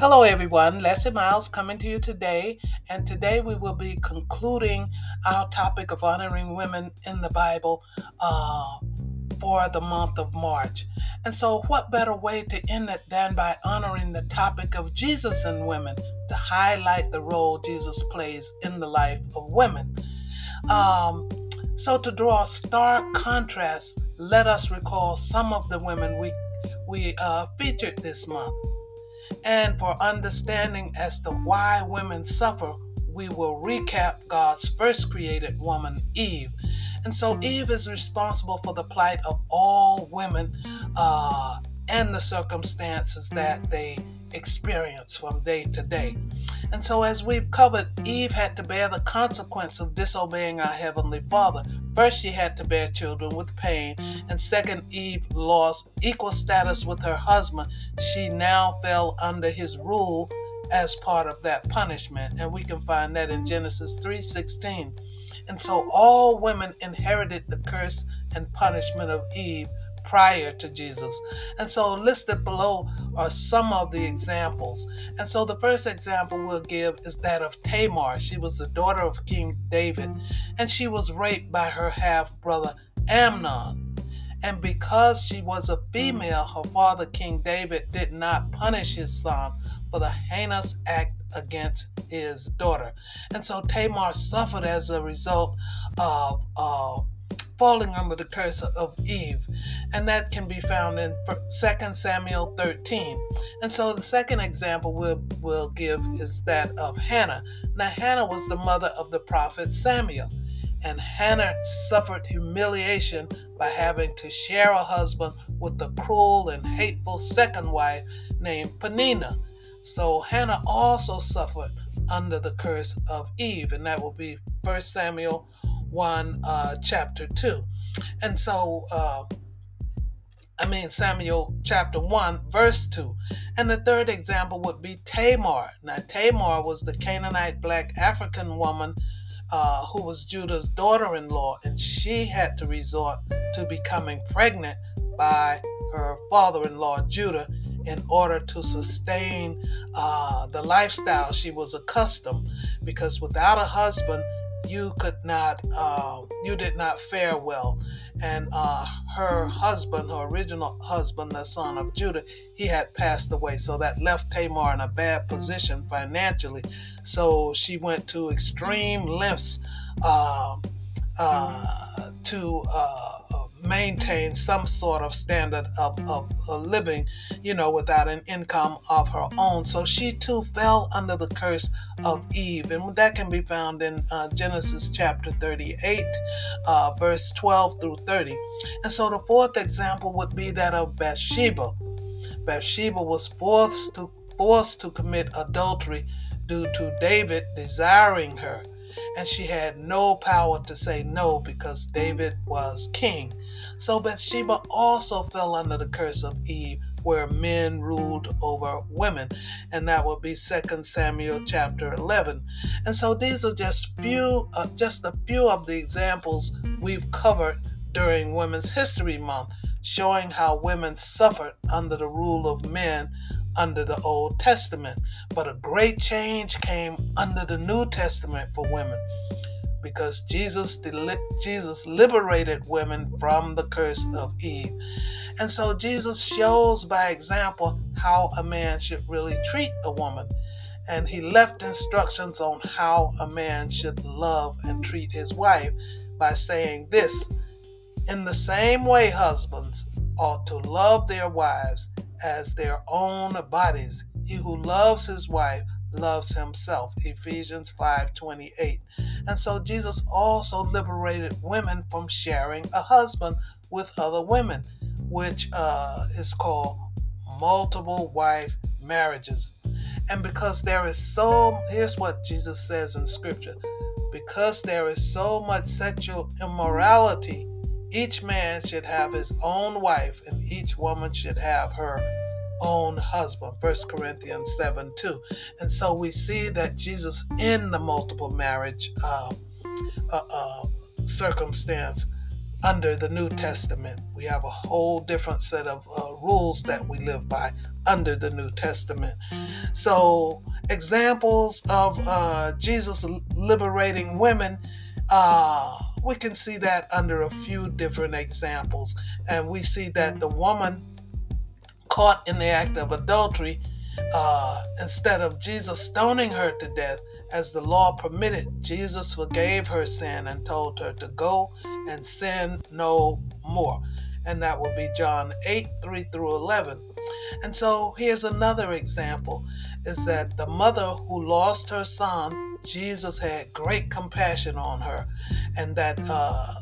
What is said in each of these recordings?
Hello, everyone. Leslie Miles coming to you today. And today we will be concluding our topic of honoring women in the Bible uh, for the month of March. And so, what better way to end it than by honoring the topic of Jesus and women to highlight the role Jesus plays in the life of women? Um, so, to draw a stark contrast, let us recall some of the women we we uh, featured this month. And for understanding as to why women suffer, we will recap God's first created woman, Eve. And so Eve is responsible for the plight of all women uh, and the circumstances that they experience from day to day. And so, as we've covered, Eve had to bear the consequence of disobeying our Heavenly Father. First, she had to bear children with pain, and second, Eve lost equal status with her husband. She now fell under his rule as part of that punishment, and we can find that in Genesis 3:16. And so, all women inherited the curse and punishment of Eve prior to Jesus. And so, listed below are some of the examples. And so, the first example we'll give is that of Tamar. She was the daughter of King David, and she was raped by her half brother Amnon. And because she was a female, her father, King David, did not punish his son for the heinous act against his daughter. And so Tamar suffered as a result of uh, falling under the curse of Eve. And that can be found in 2 Samuel 13. And so the second example we'll, we'll give is that of Hannah. Now, Hannah was the mother of the prophet Samuel. And Hannah suffered humiliation by having to share a husband with the cruel and hateful second wife named Peninnah. So Hannah also suffered under the curse of Eve, and that will be 1 Samuel 1, uh, chapter 2. And so, uh, I mean, Samuel chapter 1, verse 2. And the third example would be Tamar. Now, Tamar was the Canaanite black African woman uh, who was Judah's daughter in law, and she had to resort to becoming pregnant by her father in law, Judah, in order to sustain uh, the lifestyle she was accustomed. Because without a husband, you could not, uh, you did not fare well. And uh, her husband, her original husband, the son of Judah, he had passed away. So that left Tamar in a bad position financially. So she went to extreme lengths um, uh, to uh, maintain some sort of standard of, of, living, you know, without an income of her own. So she too fell under the curse of Eve. And that can be found in uh, Genesis chapter 38, uh, verse 12 through 30. And so the fourth example would be that of Bathsheba. Bathsheba was forced to, forced to commit adultery due to David desiring her and she had no power to say no because David was king. So Bathsheba also fell under the curse of Eve, where men ruled over women, and that would be 2 Samuel chapter 11. And so these are just few, uh, just a few of the examples we've covered during Women's History Month, showing how women suffered under the rule of men under the Old Testament. But a great change came under the New Testament for women because Jesus deli- Jesus liberated women from the curse of Eve. And so Jesus shows by example how a man should really treat a woman. And he left instructions on how a man should love and treat his wife by saying this In the same way, husbands ought to love their wives as their own bodies. He who loves his wife loves himself. Ephesians 5:28. And so Jesus also liberated women from sharing a husband with other women, which uh, is called multiple wife marriages. And because there is so, here's what Jesus says in Scripture because there is so much sexual immorality each man should have his own wife, and each woman should have her own husband. 1 Corinthians 7 2. And so we see that Jesus, in the multiple marriage uh, uh, uh, circumstance, under the New Testament. We have a whole different set of uh, rules that we live by under the New Testament. So, examples of uh, Jesus liberating women, uh, we can see that under a few different examples. And we see that the woman caught in the act of adultery, uh, instead of Jesus stoning her to death, as the law permitted, Jesus forgave her sin and told her to go and sin no more. And that will be John 8 3 through 11. And so here's another example is that the mother who lost her son, Jesus had great compassion on her, and that uh,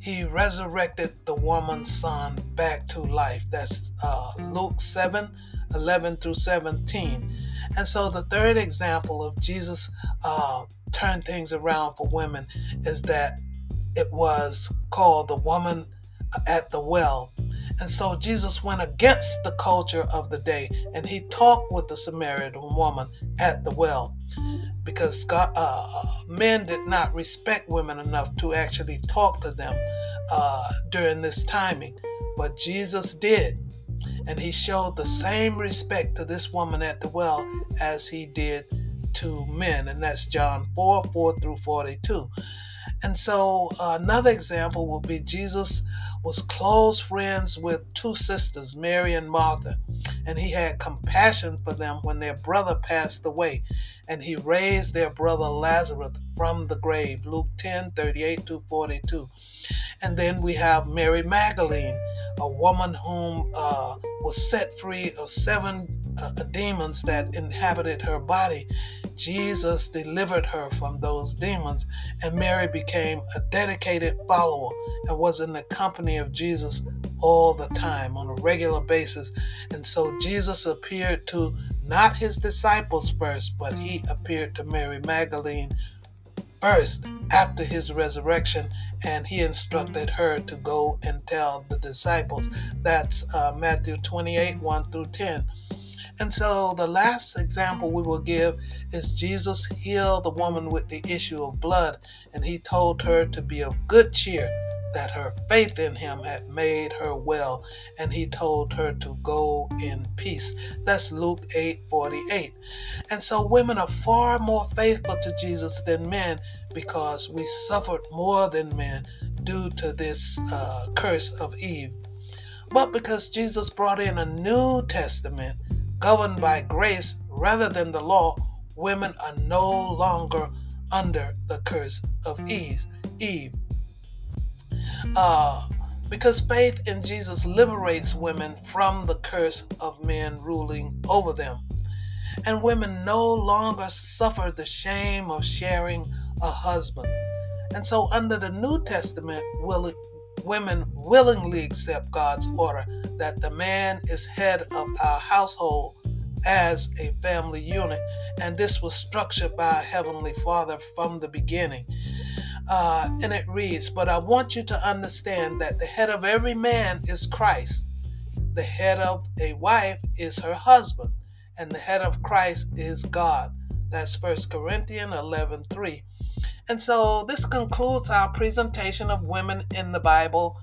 he resurrected the woman's son back to life. That's uh, Luke 7 11 through 17. And so the third example of Jesus uh, turned things around for women is that it was called the woman at the well. And so Jesus went against the culture of the day and he talked with the Samaritan woman at the well because God, uh, men did not respect women enough to actually talk to them uh, during this timing. But Jesus did. And he showed the same respect to this woman at the well as he did to men. And that's John 4 4 through 42. And so uh, another example would be Jesus was close friends with two sisters, Mary and Martha, and he had compassion for them when their brother passed away, and he raised their brother Lazarus from the grave. Luke 10 38 to 42. And then we have Mary Magdalene, a woman whom uh, was set free of seven uh, demons that inhabited her body Jesus delivered her from those demons, and Mary became a dedicated follower and was in the company of Jesus all the time on a regular basis. And so Jesus appeared to not his disciples first, but he appeared to Mary Magdalene first after his resurrection and he instructed her to go and tell the disciples. That's uh, Matthew 28 1 through 10. And so the last example we will give is Jesus healed the woman with the issue of blood, and he told her to be of good cheer, that her faith in him had made her well, and he told her to go in peace. That's Luke 8 48. And so women are far more faithful to Jesus than men because we suffered more than men due to this uh, curse of Eve. But because Jesus brought in a New Testament, governed by grace rather than the law, women are no longer under the curse of Eve. Eve. Uh, because faith in Jesus liberates women from the curse of men ruling over them. And women no longer suffer the shame of sharing a husband. And so, under the New Testament, will, it, women willingly accept God's order that the man is head of our household as a family unit. And this was structured by our Heavenly Father from the beginning. Uh, and it reads, But I want you to understand that the head of every man is Christ. The head of a wife is her husband, and the head of Christ is God. That's 1 Corinthians 11 3. And so this concludes our presentation of women in the Bible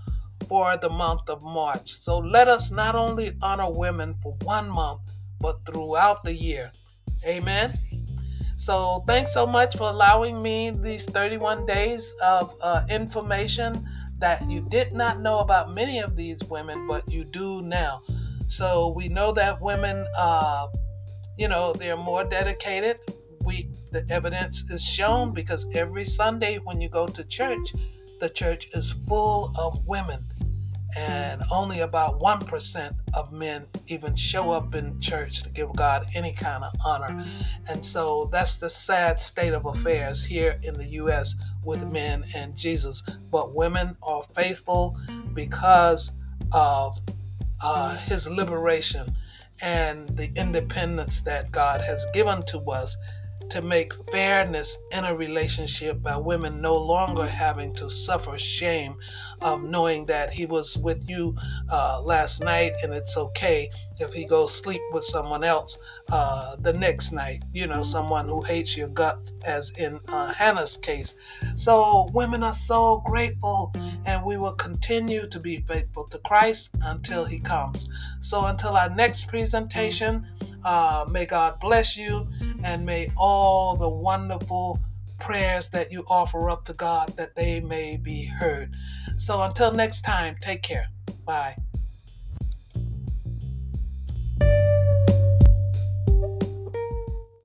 for the month of March. So let us not only honor women for one month, but throughout the year. Amen. So thanks so much for allowing me these 31 days of uh, information that you did not know about many of these women, but you do now. So we know that women, uh, you know, they're more dedicated. We the evidence is shown because every Sunday when you go to church, the church is full of women, and only about 1% of men even show up in church to give God any kind of honor. Mm-hmm. And so that's the sad state of affairs here in the U.S. with mm-hmm. men and Jesus. But women are faithful because of uh, mm-hmm. his liberation and the independence that God has given to us to make fairness in a relationship by women no longer having to suffer shame of knowing that he was with you uh, last night and it's okay if he goes sleep with someone else uh, the next night you know someone who hates your gut as in uh, hannah's case. So women are so grateful and we will continue to be faithful to christ until he comes. So until our next presentation uh, may god bless you and may all the wonderful prayers that you offer up to God that they may be heard. So until next time, take care. Bye.